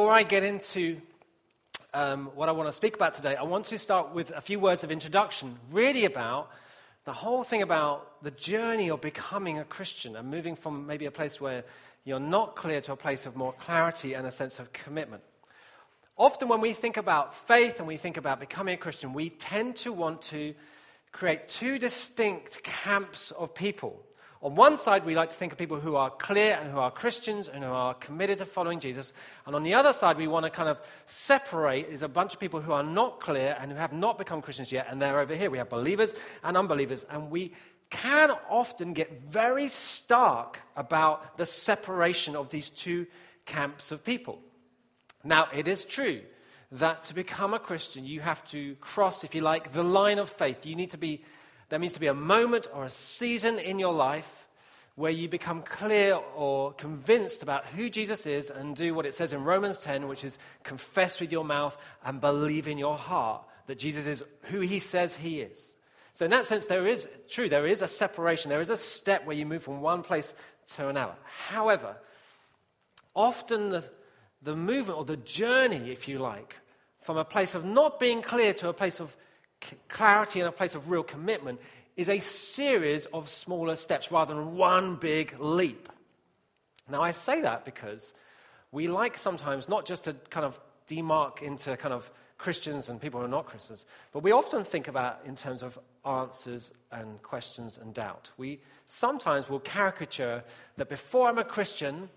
before I get into um, what I want to speak about today, I want to start with a few words of introduction, really about the whole thing about the journey of becoming a Christian and moving from maybe a place where you're not clear to a place of more clarity and a sense of commitment. Often, when we think about faith and we think about becoming a Christian, we tend to want to create two distinct camps of people. On one side, we like to think of people who are clear and who are Christians and who are committed to following Jesus. And on the other side, we want to kind of separate is a bunch of people who are not clear and who have not become Christians yet, and they're over here. We have believers and unbelievers, and we can often get very stark about the separation of these two camps of people. Now, it is true that to become a Christian, you have to cross, if you like, the line of faith. You need to be there means to be a moment or a season in your life where you become clear or convinced about who Jesus is and do what it says in Romans 10, which is confess with your mouth and believe in your heart that Jesus is who he says he is. So, in that sense, there is true, there is a separation, there is a step where you move from one place to another. However, often the, the movement or the journey, if you like, from a place of not being clear to a place of clarity and a place of real commitment is a series of smaller steps rather than one big leap. Now, I say that because we like sometimes not just to kind of demark into kind of Christians and people who are not Christians, but we often think about in terms of answers and questions and doubt. We sometimes will caricature that before I'm a Christian,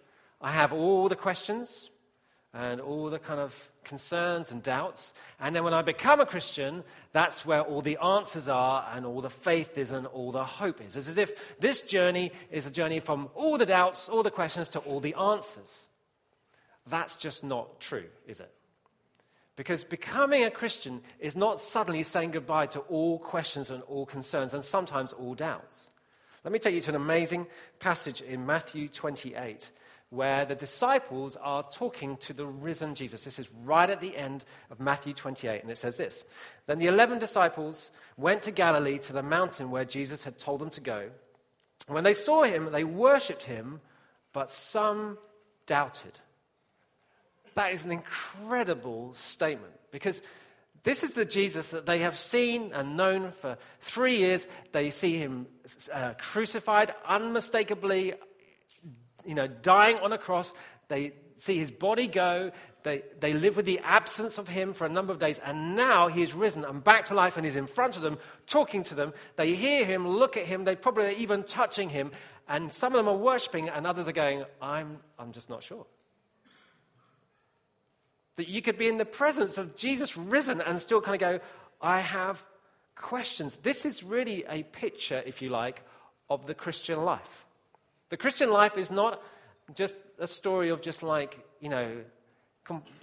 I have all the questions, and all the kind of concerns and doubts. And then when I become a Christian, that's where all the answers are and all the faith is and all the hope is. It's as if this journey is a journey from all the doubts, all the questions to all the answers. That's just not true, is it? Because becoming a Christian is not suddenly saying goodbye to all questions and all concerns and sometimes all doubts. Let me take you to an amazing passage in Matthew 28 where the disciples are talking to the risen Jesus. This is right at the end of Matthew 28, and it says this Then the eleven disciples went to Galilee to the mountain where Jesus had told them to go. When they saw him, they worshipped him, but some doubted. That is an incredible statement because this is the Jesus that they have seen and known for three years. They see him uh, crucified, unmistakably you know, dying on a cross. They see his body go. They, they live with the absence of him for a number of days. And now he is risen and back to life and he's in front of them, talking to them. They hear him, look at him. They probably are even touching him. And some of them are worshiping, and others are going, I'm, I'm just not sure. That you could be in the presence of Jesus risen and still kind of go, I have questions. This is really a picture, if you like, of the Christian life. The Christian life is not just a story of just like, you know,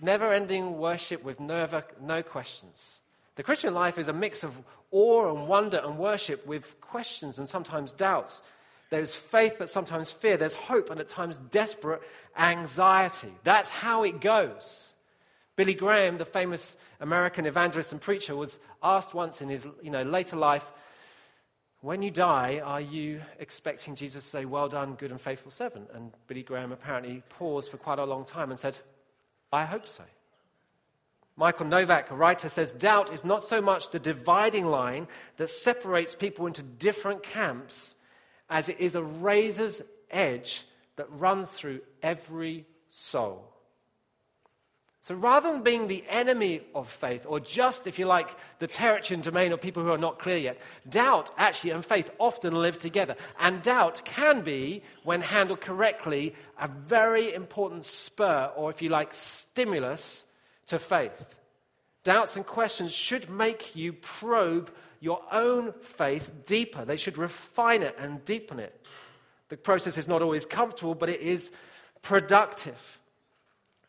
never ending worship with no, no questions. The Christian life is a mix of awe and wonder and worship with questions and sometimes doubts. There's faith, but sometimes fear. There's hope and at times desperate anxiety. That's how it goes. Billy Graham, the famous American evangelist and preacher, was asked once in his you know, later life, when you die, are you expecting Jesus to say, Well done, good and faithful servant? And Billy Graham apparently paused for quite a long time and said, I hope so. Michael Novak, a writer, says doubt is not so much the dividing line that separates people into different camps as it is a razor's edge that runs through every soul. So rather than being the enemy of faith, or just, if you like, the territory and domain of people who are not clear yet, doubt actually and faith often live together. And doubt can be, when handled correctly, a very important spur, or if you like, stimulus to faith. Doubts and questions should make you probe your own faith deeper. They should refine it and deepen it. The process is not always comfortable, but it is productive.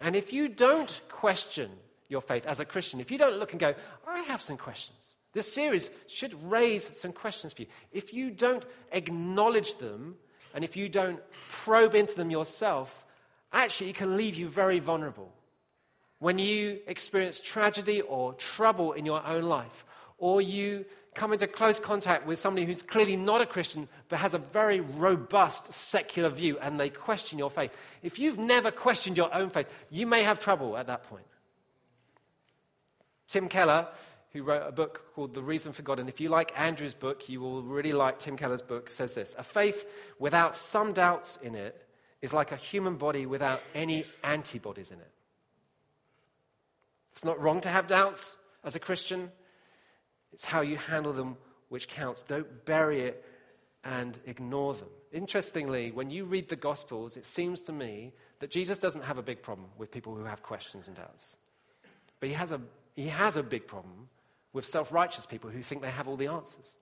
And if you don't question your faith as a Christian, if you don't look and go, I have some questions, this series should raise some questions for you. If you don't acknowledge them and if you don't probe into them yourself, actually it can leave you very vulnerable. When you experience tragedy or trouble in your own life, or you come into close contact with somebody who's clearly not a Christian but has a very robust secular view and they question your faith, if you've never questioned your own faith, you may have trouble at that point. Tim Keller, who wrote a book called The Reason for God, and if you like Andrew's book, you will really like Tim Keller's book, says this A faith without some doubts in it is like a human body without any antibodies in it. It's not wrong to have doubts as a Christian. It's how you handle them which counts. Don't bury it and ignore them. Interestingly, when you read the Gospels, it seems to me that Jesus doesn't have a big problem with people who have questions and doubts. But he has a, he has a big problem with self righteous people who think they have all the answers.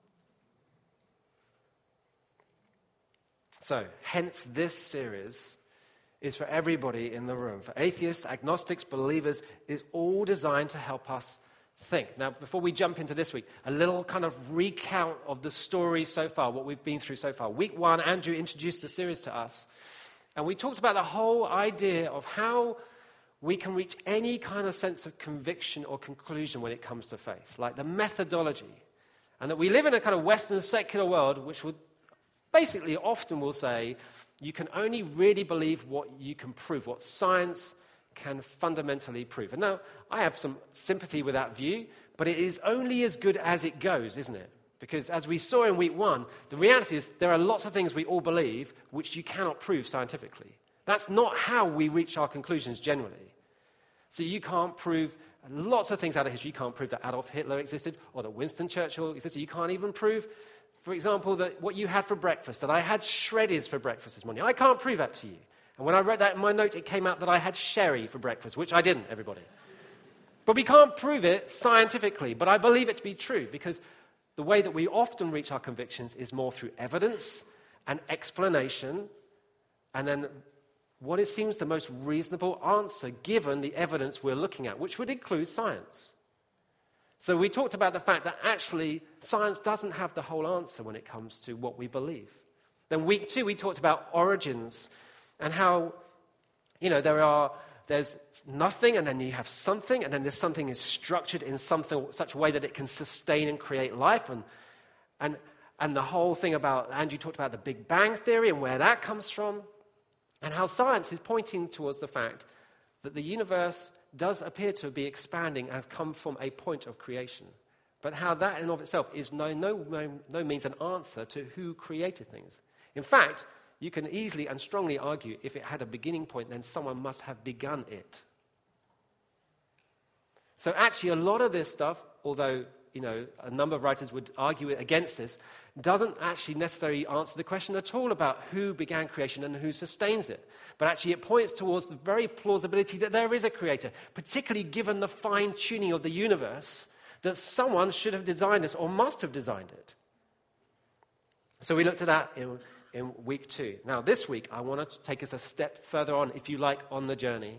So, hence, this series is for everybody in the room. For atheists, agnostics, believers, is all designed to help us think. Now, before we jump into this week, a little kind of recount of the story so far, what we've been through so far. Week one, Andrew introduced the series to us, and we talked about the whole idea of how we can reach any kind of sense of conviction or conclusion when it comes to faith, like the methodology. And that we live in a kind of Western secular world which would basically often will say you can only really believe what you can prove, what science can fundamentally prove. And now, I have some sympathy with that view, but it is only as good as it goes, isn't it? Because as we saw in week one, the reality is there are lots of things we all believe which you cannot prove scientifically. That's not how we reach our conclusions generally. So you can't prove lots of things out of history. You can't prove that Adolf Hitler existed or that Winston Churchill existed. You can't even prove, for example, that what you had for breakfast, that I had shreddies for breakfast this morning. I can't prove that to you. And when I read that in my note, it came out that I had sherry for breakfast, which I didn't, everybody. But we can't prove it scientifically, but I believe it to be true because the way that we often reach our convictions is more through evidence and explanation, and then what it seems the most reasonable answer given the evidence we're looking at, which would include science. So we talked about the fact that actually science doesn't have the whole answer when it comes to what we believe. Then week two, we talked about origins and how, you know, there are, there's nothing, and then you have something, and then this something is structured in something, such a way that it can sustain and create life. And, and, and the whole thing about, and you talked about the Big Bang Theory and where that comes from, and how science is pointing towards the fact that the universe does appear to be expanding and have come from a point of creation. But how that in of itself is no, no, no, no means an answer to who created things. In fact, you can easily and strongly argue if it had a beginning point, then someone must have begun it. So, actually, a lot of this stuff, although you know, a number of writers would argue against this, doesn't actually necessarily answer the question at all about who began creation and who sustains it. But actually, it points towards the very plausibility that there is a creator, particularly given the fine tuning of the universe, that someone should have designed this or must have designed it. So, we looked at that in week two. Now, this week, I want to take us a step further on, if you like, on the journey.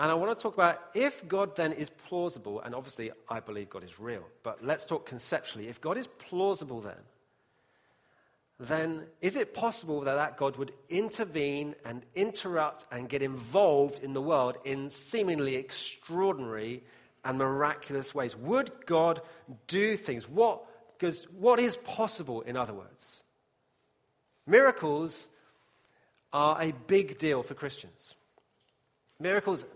And I want to talk about if God then is plausible, and obviously I believe God is real, but let's talk conceptually. If God is plausible, then, then is it possible that that God would intervene and interrupt and get involved in the world in seemingly extraordinary and miraculous ways? Would God do things? What, because what is possible, in other words? Miracles are a big deal for Christians. Miracles,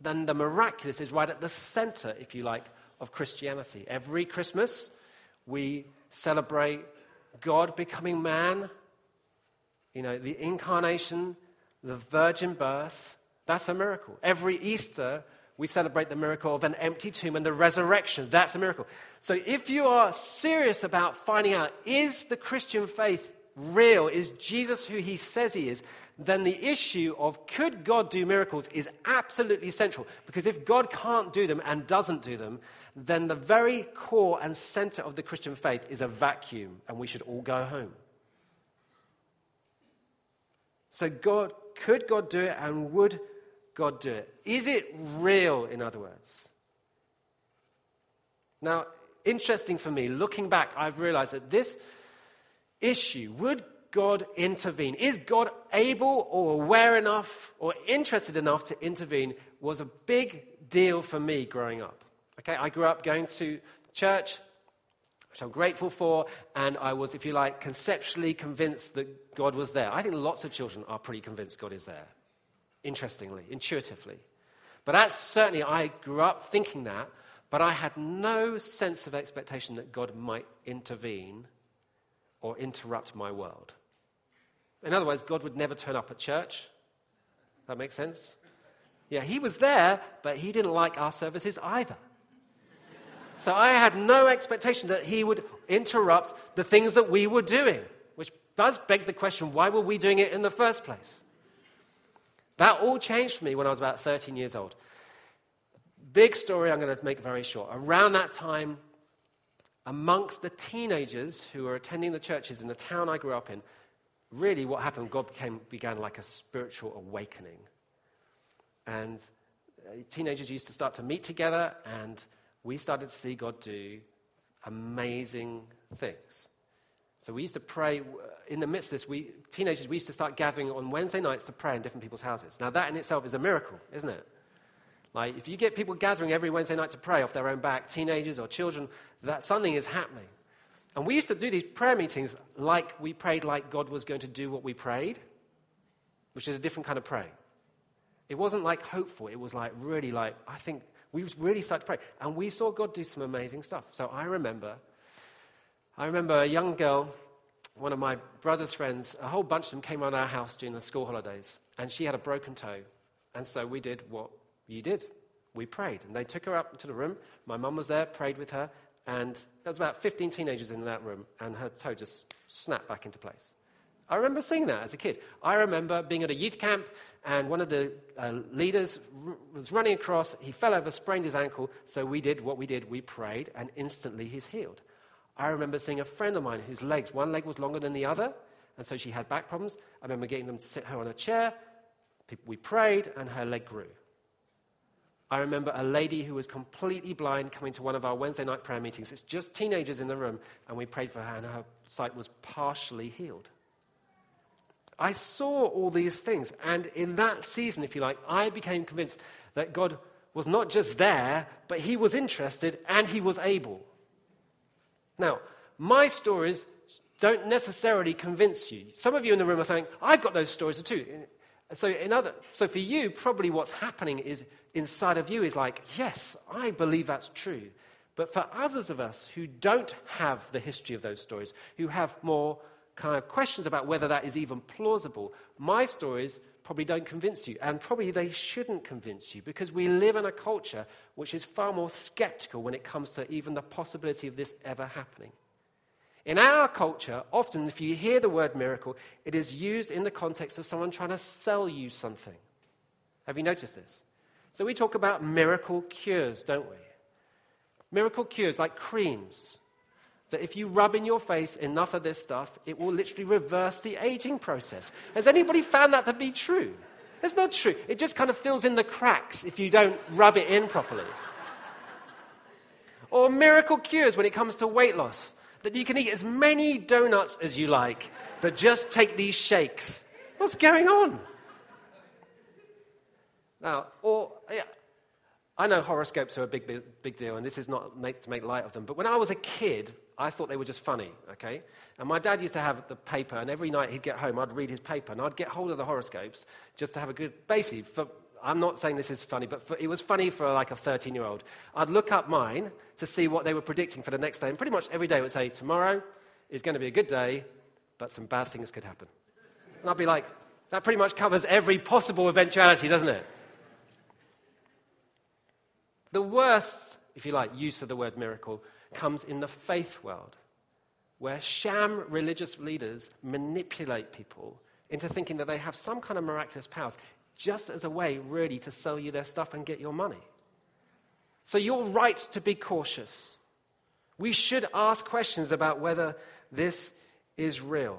then the miraculous is right at the center, if you like, of Christianity. Every Christmas, we celebrate God becoming man, you know, the incarnation, the virgin birth. That's a miracle. Every Easter, we celebrate the miracle of an empty tomb and the resurrection. That's a miracle. So if you are serious about finding out, is the Christian faith real, is Jesus who he says he is, then the issue of could God do miracles is absolutely central. Because if God can't do them and doesn't do them, then the very core and center of the Christian faith is a vacuum, and we should all go home. So, God, could God do it, and would God do it? Is it real, in other words? Now, interesting for me, looking back, I've realized that this issue. Would God intervene? Is God able or aware enough or interested enough to intervene? Was a big deal for me growing up. Okay, I grew up going to church which I'm grateful for, and I was, if you like, conceptually convinced that God was there. I think lots of children are pretty convinced God is there, interestingly, intuitively. But that's certainly, I grew up thinking that, but I had no sense of expectation that God might intervene or interrupt my world. In other words, God would never turn up at church. That makes sense? Yeah, he was there, but he didn't like our services either. So I had no expectation that he would interrupt the things that we were doing, which does beg the question why were we doing it in the first place? That all changed for me when I was about 13 years old. Big story, I'm going to make very short. Around that time, amongst the teenagers who were attending the churches in the town I grew up in, really what happened, God became, began like a spiritual awakening. And uh, teenagers used to start to meet together, and we started to see God do amazing things. So we used to pray in the midst of this. We teenagers we used to start gathering on Wednesday nights to pray in different people's houses. Now that in itself is a miracle, isn't it? Like if you get people gathering every Wednesday night to pray off their own back, teenagers or children, that something is happening. And we used to do these prayer meetings like we prayed like God was going to do what we prayed, which is a different kind of praying. It wasn't like hopeful. It was like really like, I think we really started to pray. And we saw God do some amazing stuff. So I remember, I remember a young girl, one of my brother's friends, a whole bunch of them came around our house during the school holidays. And she had a broken toe. And so we did what you did. We prayed. And they took her up to the room. My mum was there, prayed with her. And there was about 15 teenagers in that room. And her toe just snapped back into place. I remember seeing that as a kid. I remember being at a youth camp and one of the uh, leaders r- was running across. He fell over, sprained his ankle. So we did what we did. We prayed, and instantly he's healed. I remember seeing a friend of mine whose legs, one leg was longer than the other, and so she had back problems. I remember getting them to sit her on a chair. We prayed, and her leg grew. I remember a lady who was completely blind coming to one of our Wednesday night prayer meetings. It's just teenagers in the room, and we prayed for her, and her sight was partially healed. I saw all these things. And in that season, if you like, I became convinced that God was not just there, but He was interested and He was able. Now, my stories don't necessarily convince you. Some of you in the room are thinking, I've got those stories too. So, in other, so for you, probably what's happening is inside of you is like, yes, I believe that's true. But for others of us who don't have the history of those stories, who have more kind of questions about whether that is even plausible, my stories probably don't convince you. And probably they shouldn't convince you because we live in a culture which is far more skeptical when it comes to even the possibility of this ever happening. In our culture, often if you hear the word miracle, it is used in the context of someone trying to sell you something. Have you noticed this? So we talk about miracle cures, don't we? Miracle cures like creams that if you rub in your face enough of this stuff, it will literally reverse the aging process. Has anybody found that to be true? It's not true. It just kind of fills in the cracks if you don't rub it in properly. or miracle cures when it comes to weight loss, that you can eat as many donuts as you like, but just take these shakes. What's going on? Now, or yeah, I know horoscopes are a big, big, big deal, and this is not make, to make light of them. But when I was a kid, I thought they were just funny, okay? And my dad used to have the paper, and every night he'd get home, I'd read his paper, and I'd get hold of the horoscopes just to have a good, basically, for, I'm not saying this is funny, but for, it was funny for like a 13 year old. I'd look up mine to see what they were predicting for the next day, and pretty much every day would say, Tomorrow is going to be a good day, but some bad things could happen. And I'd be like, That pretty much covers every possible eventuality, doesn't it? The worst, if you like, use of the word miracle comes in the faith world, where sham religious leaders manipulate people into thinking that they have some kind of miraculous powers, just as a way, really, to sell you their stuff and get your money. So you're right to be cautious. We should ask questions about whether this is real.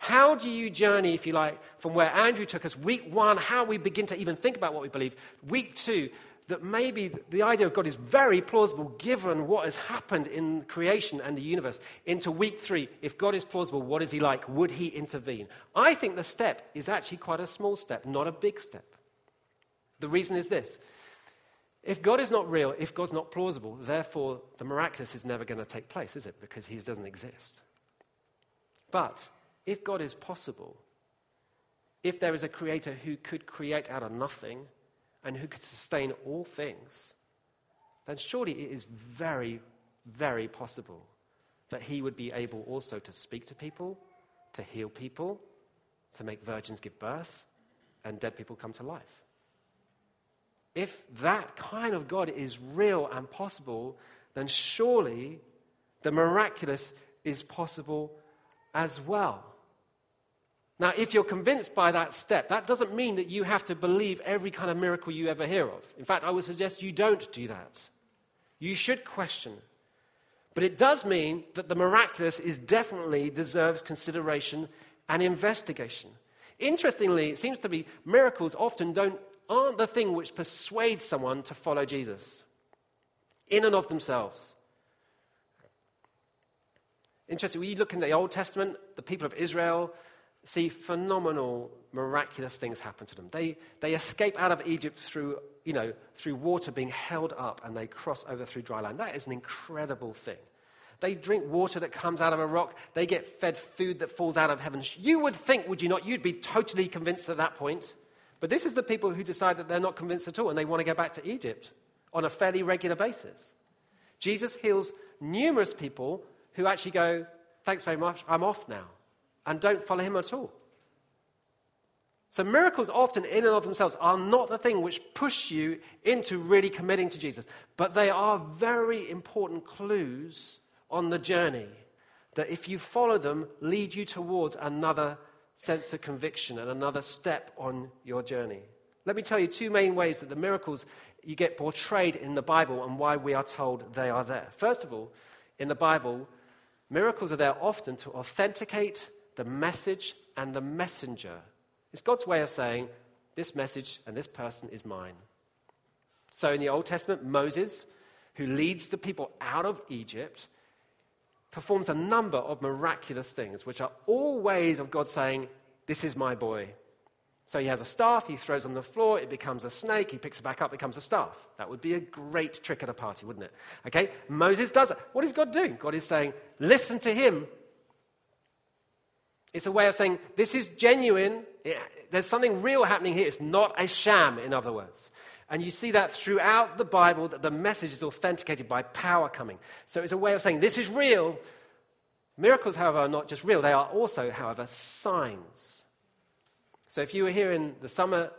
How do you journey, if you like, from where Andrew took us, week one, how we begin to even think about what we believe, week two, that maybe the idea of God is very plausible given what has happened in creation and the universe. Into week three, if God is plausible, what is he like? Would he intervene? I think the step is actually quite a small step, not a big step. The reason is this If God is not real, if God's not plausible, therefore the miraculous is never going to take place, is it? Because he doesn't exist. But if God is possible, if there is a creator who could create out of nothing and who could sustain all things, then surely it is very, very possible that he would be able also to speak to people, to heal people, to make virgins give birth, and dead people come to life. If that kind of God is real and possible, then surely the miraculous is possible as well. Now, if you're convinced by that step, that doesn't mean that you have to believe every kind of miracle you ever hear of. In fact, I would suggest you don't do that. You should question. But it does mean that the miraculous is definitely deserves consideration and investigation. Interestingly, it seems to be miracles often don't aren't the thing which persuades someone to follow Jesus in and of themselves. Interesting, when you look in the Old Testament, the people of Israel see phenomenal, miraculous things happen to them. They, they escape out of Egypt through, you know, through water being held up and they cross over through dry land. That is an incredible thing. They drink water that comes out of a rock. They get fed food that falls out of heaven. You would think, would you not? You'd be totally convinced at that point. But this is the people who decide that they're not convinced at all and they want to go back to Egypt on a fairly regular basis. Jesus heals numerous people who actually go, Thanks very much, I'm off now, and don't follow him at all. So, miracles often, in and of themselves, are not the thing which push you into really committing to Jesus, but they are very important clues on the journey that, if you follow them, lead you towards another sense of conviction and another step on your journey. Let me tell you two main ways that the miracles you get portrayed in the Bible and why we are told they are there. First of all, in the Bible, miracles are there often to authenticate the message and the messenger. It's God's way of saying, this message and this person is mine. So in the Old Testament, Moses, who leads the people out of Egypt, performs a number of miraculous things, which are all ways of God saying, This is my boy. So he has a staff, he throws on the floor, it becomes a snake, he picks it back up, it becomes a staff. That would be a great trick at a party, wouldn't it? Okay, Moses does it. What is God doing? God is saying, Listen to him. It's a way of saying, This is genuine. It, there's something real happening here. It's not a sham, in other words. And you see that throughout the Bible that the message is authenticated by power coming. So it's a way of saying this is real. Miracles, however, are not just real, they are also, however, signs. So if you were here in the summer,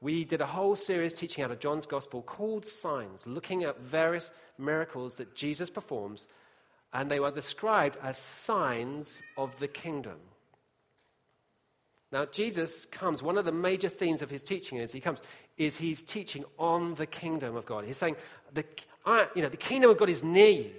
we did a whole series teaching out of John's Gospel called Signs, looking at various miracles that Jesus performs, and they were described as signs of the kingdom. Now, Jesus comes, one of the major themes of his teaching as he comes, is he's teaching on the kingdom of God. He's saying, the, you know, the kingdom of God is near you.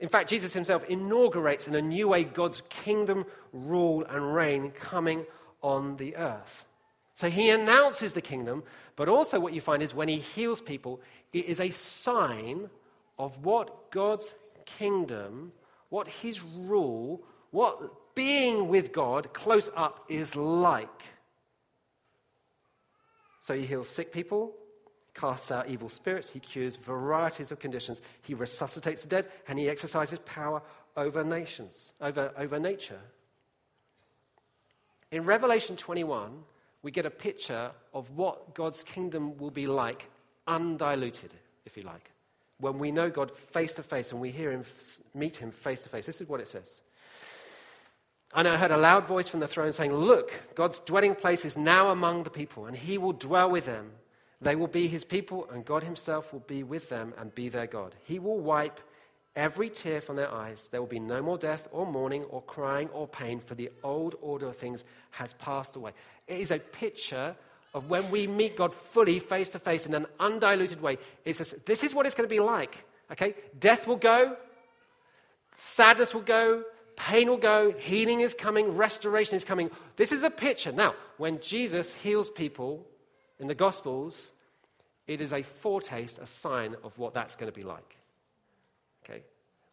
In fact, Jesus himself inaugurates in a new way God's kingdom, rule, and reign coming on the earth. So he announces the kingdom, but also what you find is when he heals people, it is a sign of what God's kingdom, what his rule, what being with God close up is like. So he heals sick people, casts out evil spirits, he cures varieties of conditions, he resuscitates the dead, and he exercises power over nations, over, over nature. In Revelation 21, we get a picture of what God's kingdom will be like, undiluted, if you like. When we know God face to face and we hear him meet him face to face. This is what it says. And I heard a loud voice from the throne saying, Look, God's dwelling place is now among the people, and he will dwell with them. They will be his people, and God himself will be with them and be their God. He will wipe every tear from their eyes. There will be no more death, or mourning, or crying, or pain, for the old order of things has passed away. It is a picture of when we meet God fully, face to face, in an undiluted way. It's a, this is what it's going to be like. Okay? Death will go, sadness will go, Pain will go, healing is coming, restoration is coming. This is a picture. Now, when Jesus heals people in the Gospels, it is a foretaste, a sign of what that's going to be like. Okay?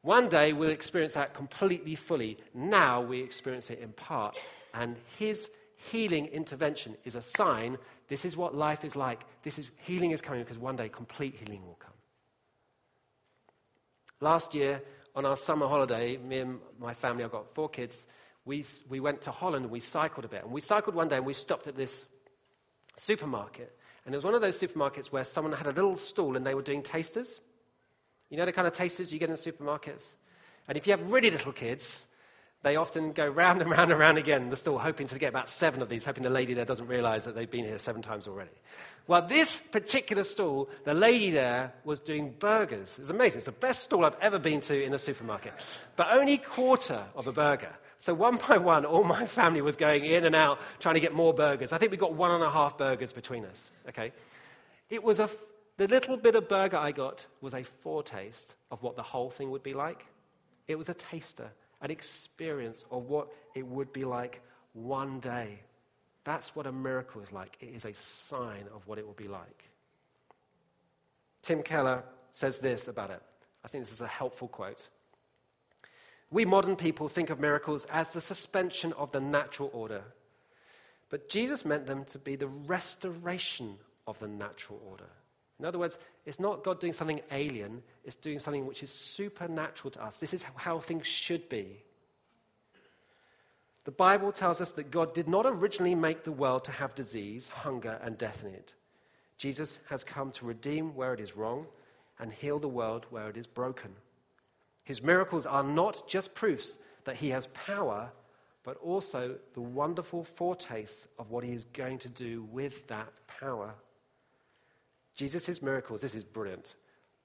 One day we'll experience that completely fully. Now we experience it in part. And his healing intervention is a sign this is what life is like. This is healing is coming because one day complete healing will come. Last year, on our summer holiday, me and my family, I've got four kids, we, we went to Holland and we cycled a bit. And we cycled one day and we stopped at this supermarket. And it was one of those supermarkets where someone had a little stall and they were doing tasters. You know the kind of tasters you get in supermarkets? And if you have really little kids, they often go round and round and round again, the stall, hoping to get about seven of these, hoping the lady there doesn't realize that they've been here seven times already. Well, this particular stall, the lady there was doing burgers. It's amazing. It's the best stall I've ever been to in a supermarket. But only quarter of a burger. So one by one, all my family was going in and out trying to get more burgers. I think we got one and a half burgers between us. Okay? It was a, the little bit of burger I got was a foretaste of what the whole thing would be like. It was a taster an experience of what it would be like one day. That's what a miracle is like. It is a sign of what it will be like. Tim Keller says this about it. I think this is a helpful quote. We modern people think of miracles as the suspension of the natural order. But Jesus meant them to be the restoration of the natural order. In other words, it's not God doing something alien, it's doing something which is supernatural to us. This is how things should be. The Bible tells us that God did not originally make the world to have disease, hunger, and death in it. Jesus has come to redeem where it is wrong and heal the world where it is broken. His miracles are not just proofs that he has power, but also the wonderful foretaste of what he is going to do with that power. Jesus' miracles, this is brilliant,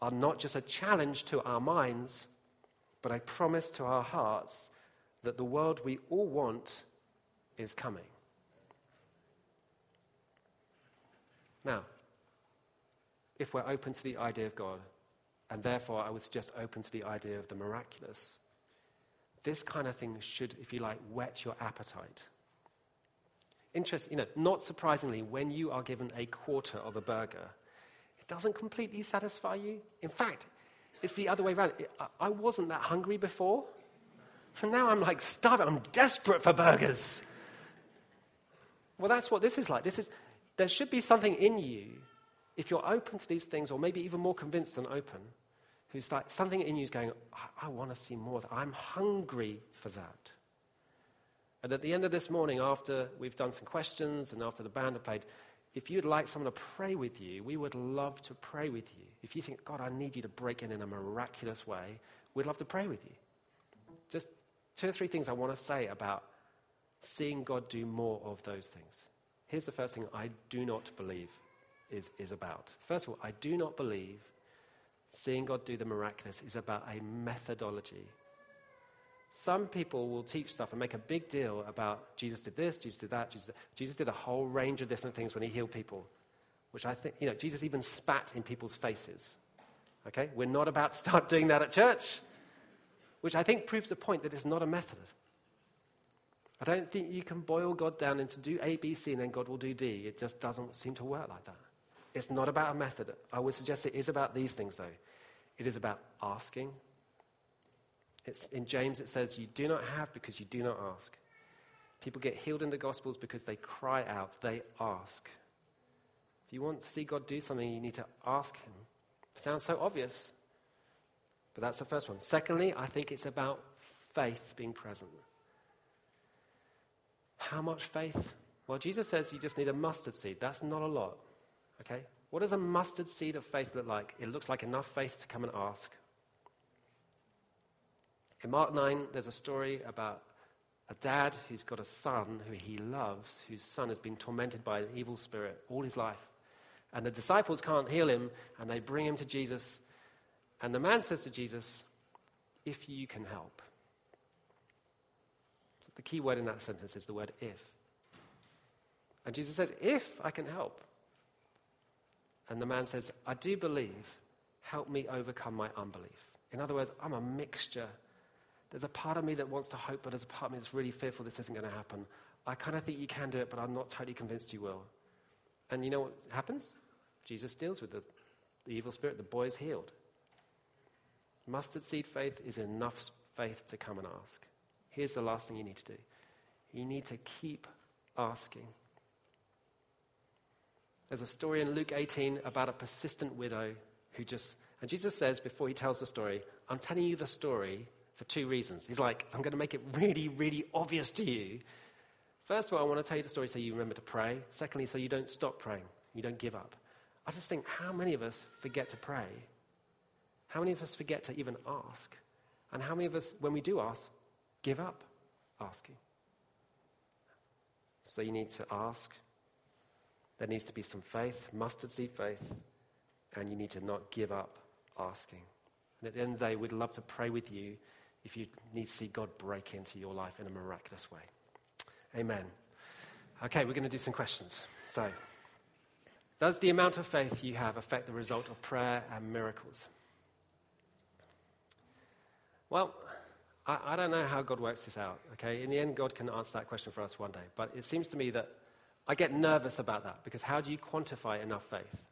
are not just a challenge to our minds, but a promise to our hearts that the world we all want is coming. Now, if we're open to the idea of God, and therefore I would suggest open to the idea of the miraculous, this kind of thing should, if you like, whet your appetite. Interesting, you know, not surprisingly, when you are given a quarter of a burger, it doesn't completely satisfy you. In fact, it's the other way around. I wasn't that hungry before. And now I'm like starving. I'm desperate for burgers. Well, that's what this is like. This is, there should be something in you, if you're open to these things, or maybe even more convinced than open, who's like, something in you is going, I, I want to see more. I'm hungry for that. And at the end of this morning, after we've done some questions and after the band have played, if you'd like someone to pray with you, we would love to pray with you. If you think, God, I need you to break in in a miraculous way, we'd love to pray with you. Just two or three things I want to say about seeing God do more of those things. Here's the first thing I do not believe is, is about. First of all, I do not believe seeing God do the miraculous is about a methodology some people will teach stuff and make a big deal about Jesus did this, Jesus did that, Jesus did, Jesus did a whole range of different things when he healed people, which I think, you know, Jesus even spat in people's faces. Okay? We're not about to start doing that at church, which I think proves the point that it's not a method. I don't think you can boil God down into do A, B, C, and then God will do D. It just doesn't seem to work like that. It's not about a method. I would suggest it is about these things, though. It is about asking, it's, in James, it says, You do not have because you do not ask. People get healed in the Gospels because they cry out, they ask. If you want to see God do something, you need to ask Him. Sounds so obvious, but that's the first one. Secondly, I think it's about faith being present. How much faith? Well, Jesus says you just need a mustard seed. That's not a lot. Okay? What does a mustard seed of faith look like? It looks like enough faith to come and ask. In Mark 9, there's a story about a dad who's got a son who he loves, whose son has been tormented by an evil spirit all his life. And the disciples can't heal him, and they bring him to Jesus. And the man says to Jesus, If you can help. The key word in that sentence is the word if. And Jesus said, If I can help. And the man says, I do believe. Help me overcome my unbelief. In other words, I'm a mixture there's a part of me that wants to hope, but there's a part of me that's really fearful this isn't going to happen. I kind of think you can do it, but I'm not totally convinced you will. And you know what happens? Jesus deals with the, the evil spirit. The boy is healed. Mustard seed faith is enough faith to come and ask. Here's the last thing you need to do you need to keep asking. There's a story in Luke 18 about a persistent widow who just, and Jesus says before he tells the story, I'm telling you the story for two reasons. He's like, I'm going to make it really, really obvious to you. First of all, I want to tell you the story so you remember to pray. Secondly, so you don't stop praying, you don't give up. I just think how many of us forget to pray? How many of us forget to even ask? And how many of us, when we do ask, give up asking? So you need to ask. There needs to be some faith, mustard seed faith, and you need to not give up asking. And at the end of the day, we'd love to pray with you if you need to see God break into your life in a miraculous way. Amen. Okay, we're going to do some questions. So, does the amount of faith you have affect the result of prayer and miracles? Well, I, I, don't know how God works this out, okay? In the end, God can answer that question for us one day. But it seems to me that I get nervous about that because how do you quantify enough faith?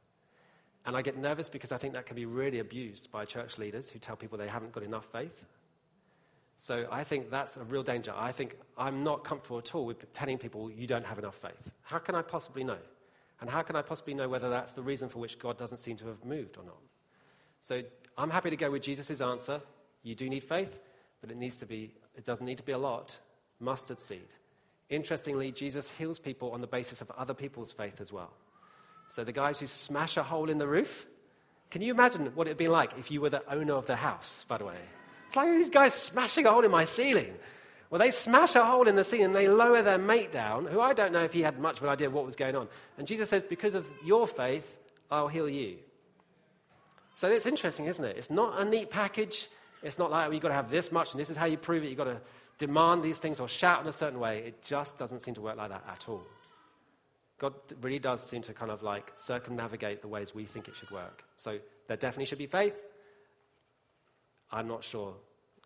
And I get nervous because I think that can be really abused by church leaders who tell people they haven't got enough faith. So I think that's a real danger. I think I'm not comfortable at all with telling people you don't have enough faith. How can I possibly know? And how can I possibly know whether that's the reason for which God doesn't seem to have moved or not? So I'm happy to go with Jesus' answer. You do need faith, but it needs to be, it doesn't need to be a lot. Mustard seed. Interestingly, Jesus heals people on the basis of other people's faith as well. So the guys who smash a hole in the roof, can you imagine what it'd be like if you were the owner of the house, by the way? It's like these guys smashing a hole in my ceiling. Well, they smash a hole in the ceiling and they lower their mate down, who I don't know if he had much of an idea of what was going on. And Jesus says, Because of your faith, I'll heal you. So it's interesting, isn't it? It's not a neat package. It's not like, well, you've got to have this much and this is how you prove it. You've got to demand these things or shout in a certain way. It just doesn't seem to work like that at all. God really does seem to kind of like circumnavigate the ways we think it should work. So there definitely should be faith. I'm not sure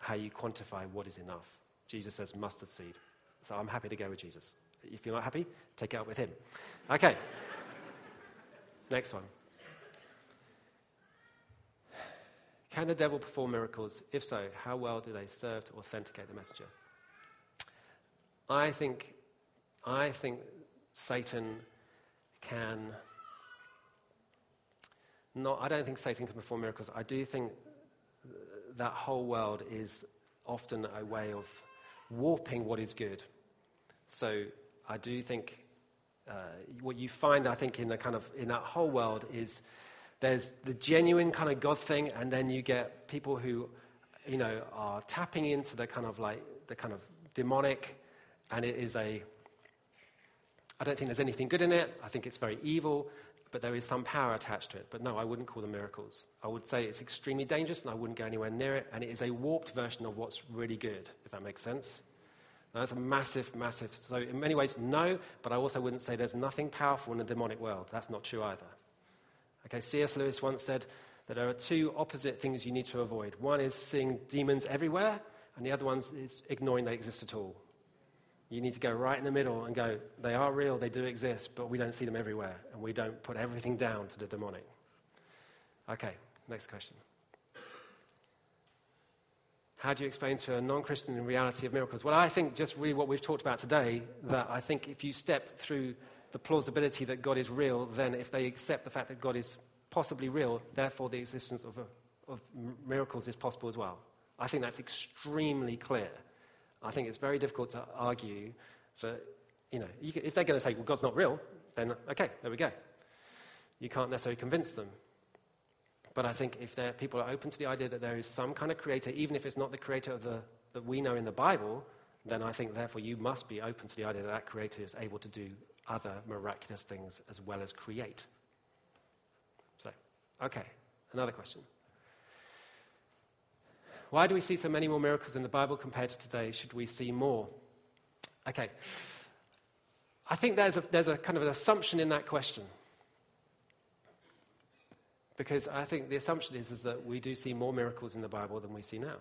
how you quantify what is enough. Jesus says mustard seed. So I'm happy to go with Jesus. If you're not happy, take it up with him. Okay. Next one. Can the devil perform miracles? If so, how well do they serve to authenticate the messenger? I think, I think Satan can not, I don't think Satan can perform miracles. I do think that whole world is often a way of warping what is good. So I do think uh, what you find, I think, in the kind of in that whole world is there's the genuine kind of God thing, and then you get people who, you know, are tapping into the kind of like the kind of demonic, and it is a. I don't think there's anything good in it. I think it's very evil, but there is some power attached to it. But no, I wouldn't call them miracles. I would say it's extremely dangerous, and I wouldn't go anywhere near it. And it is a warped version of what's really good, if that makes sense. Now, that's a massive, massive. So, in many ways, no, but I also wouldn't say there's nothing powerful in the demonic world. That's not true either. Okay, C.S. Lewis once said that there are two opposite things you need to avoid. One is seeing demons everywhere, and the other one is ignoring they exist at all. You need to go right in the middle and go, they are real, they do exist, but we don't see them everywhere, and we don't put everything down to the demonic. Okay, next question. How do you explain to a non Christian the reality of miracles? Well, I think just really what we've talked about today, that I think if you step through the plausibility that God is real, then if they accept the fact that God is possibly real, therefore the existence of, a, of miracles is possible as well. I think that's extremely clear. I think it's very difficult to argue that, you know, you can, if they're going to say, well, God's not real, then okay, there we go. You can't necessarily convince them. But I think if people are open to the idea that there is some kind of creator, even if it's not the creator the, that we know in the Bible, then I think therefore you must be open to the idea that that creator is able to do other miraculous things as well as create. So, okay, another question. Why do we see so many more miracles in the Bible compared to today? Should we see more? Okay. I think there's a, there's a kind of an assumption in that question. Because I think the assumption is, is that we do see more miracles in the Bible than we see now.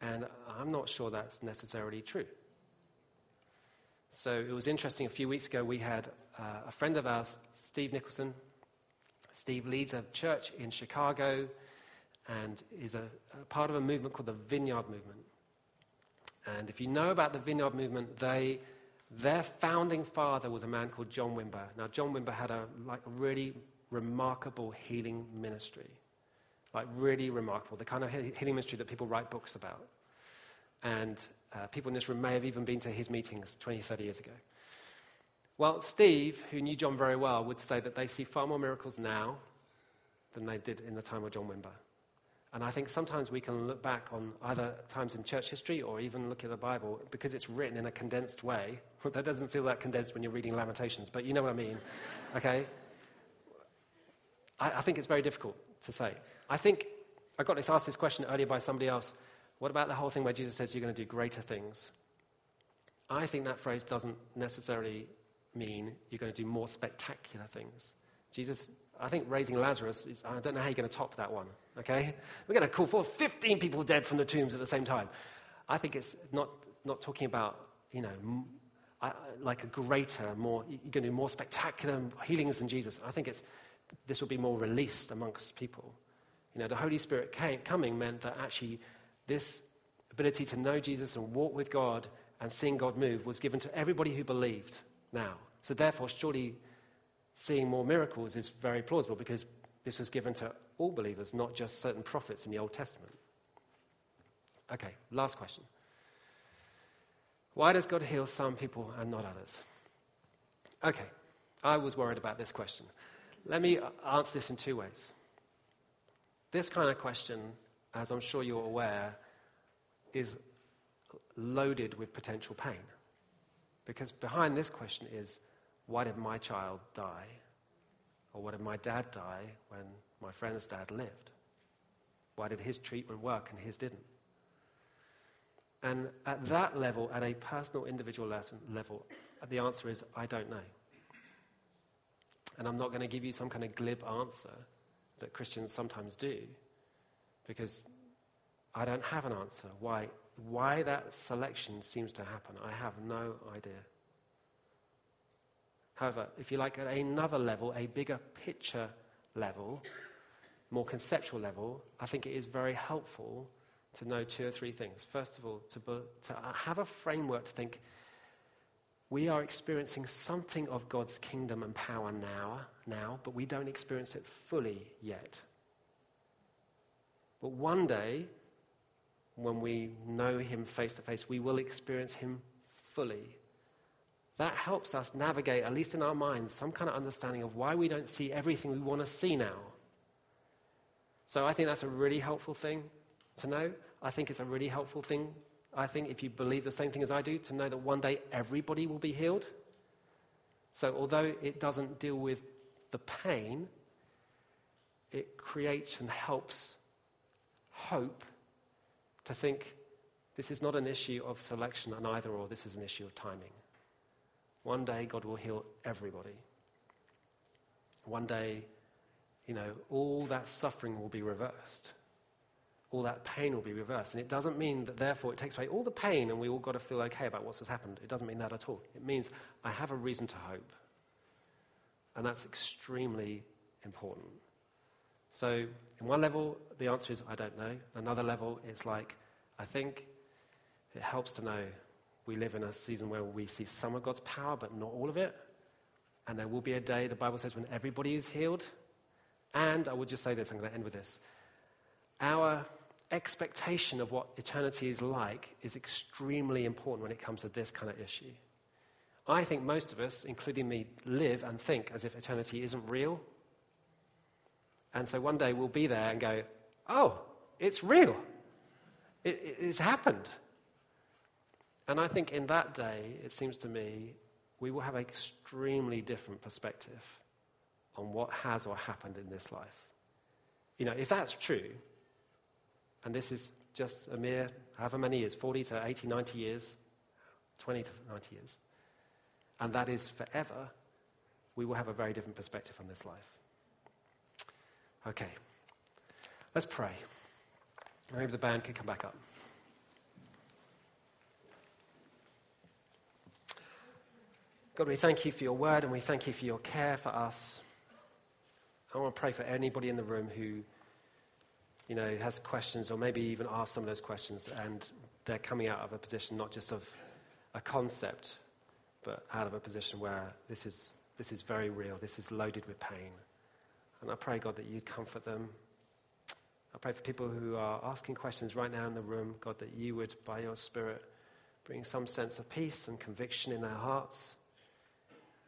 And I'm not sure that's necessarily true. So it was interesting. A few weeks ago, we had uh, a friend of ours, Steve Nicholson. Steve leads a church in Chicago and is a, a part of a movement called the Vineyard Movement. And if you know about the Vineyard Movement, they Their founding father was a man called John Wimber. Now, John Wimber had a like really remarkable healing ministry, like really remarkable, the kind of healing ministry that people write books about. And uh, people in this room may have even been to his meetings 20, 30 years ago. Well, Steve, who knew John very well, would say that they see far more miracles now than they did in the time of John Wimber. And I think sometimes we can look back on either times in church history or even look at the Bible because it's written in a condensed way. that doesn't feel that condensed when you're reading Lamentations, but you know what I mean. Okay? I, I think it's very difficult to say. I think I got this asked this question earlier by somebody else. What about the whole thing where Jesus says you're going to do greater things? I think that phrase doesn't necessarily mean you're going to do more spectacular things. Jesus, I think raising Lazarus, is, I don't know how you're going to top that one, okay? We're going to call for 15 people dead from the tombs at the same time. I think it's not, not talking about, you know, like a greater, more, you're going to do more spectacular healings than Jesus. I think it's, this will be more released amongst people. You know, the Holy Spirit came, coming meant that actually this ability to know Jesus and walk with God and seeing God move was given to everybody who believed now. So, therefore, surely seeing more miracles is very plausible because this was given to all believers, not just certain prophets in the Old Testament. Okay, last question. Why does God heal some people and not others? Okay, I was worried about this question. Let me answer this in two ways. This kind of question, as I'm sure you're aware, is loaded with potential pain. Because behind this question is why did my child die? Or why did my dad die when my friend's dad lived? Why did his treatment work and his didn't? And at that level, at a personal, individual level, the answer is I don't know. And I'm not going to give you some kind of glib answer that Christians sometimes do, because I don't have an answer. Why why that selection seems to happen, I have no idea. However, if you like, at another level, a bigger picture level, more conceptual level, I think it is very helpful to know two or three things. First of all, to, to have a framework to think we are experiencing something of God's kingdom and power now, now, but we don't experience it fully yet. But one day, when we know Him face to face, we will experience Him fully. That helps us navigate, at least in our minds, some kind of understanding of why we don't see everything we want to see now. So I think that's a really helpful thing to know. I think it's a really helpful thing, I think, if you believe the same thing as I do, to know that one day everybody will be healed. So although it doesn't deal with the pain, it creates and helps hope to think this is not an issue of selection and either or, this is an issue of timing. One day God will heal everybody. One day, you know, all that suffering will be reversed. All that pain will be reversed. And it doesn't mean that, therefore, it takes away all the pain and we all got to feel okay about what's happened. It doesn't mean that at all. It means I have a reason to hope. And that's extremely important. So, in one level, the answer is I don't know. Another level, it's like I think it helps to know we live in a season where we see some of God's power, but not all of it. And there will be a day, the Bible says, when everybody is healed. And I would just say this, I'm going to end with this. Our expectation of what eternity is like is extremely important when it comes to this kind of issue. I think most of us, including me, live and think as if eternity isn't real and so one day we'll be there and go, oh, it's real. It, it, it's happened. And I think in that day, it seems to me, we will have an extremely different perspective on what has or happened in this life. You know, if that's true, and this is just a mere however many years 40 to 80, 90 years, 20 to 90 years, and that is forever, we will have a very different perspective on this life. Okay, let's pray. Maybe the band can come back up. God, we thank you for your word and we thank you for your care for us. I want to pray for anybody in the room who, you know, has questions or maybe even ask some of those questions and they're coming out of a position not just of a concept, but out of a position where this is, this is very real, this is loaded with pain. And I pray, God, that you'd comfort them. I pray for people who are asking questions right now in the room, God, that you would, by your Spirit, bring some sense of peace and conviction in their hearts.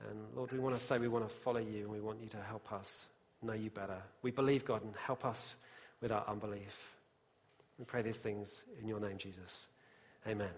And Lord, we want to say we want to follow you and we want you to help us know you better. We believe, God, and help us with our unbelief. We pray these things in your name, Jesus. Amen.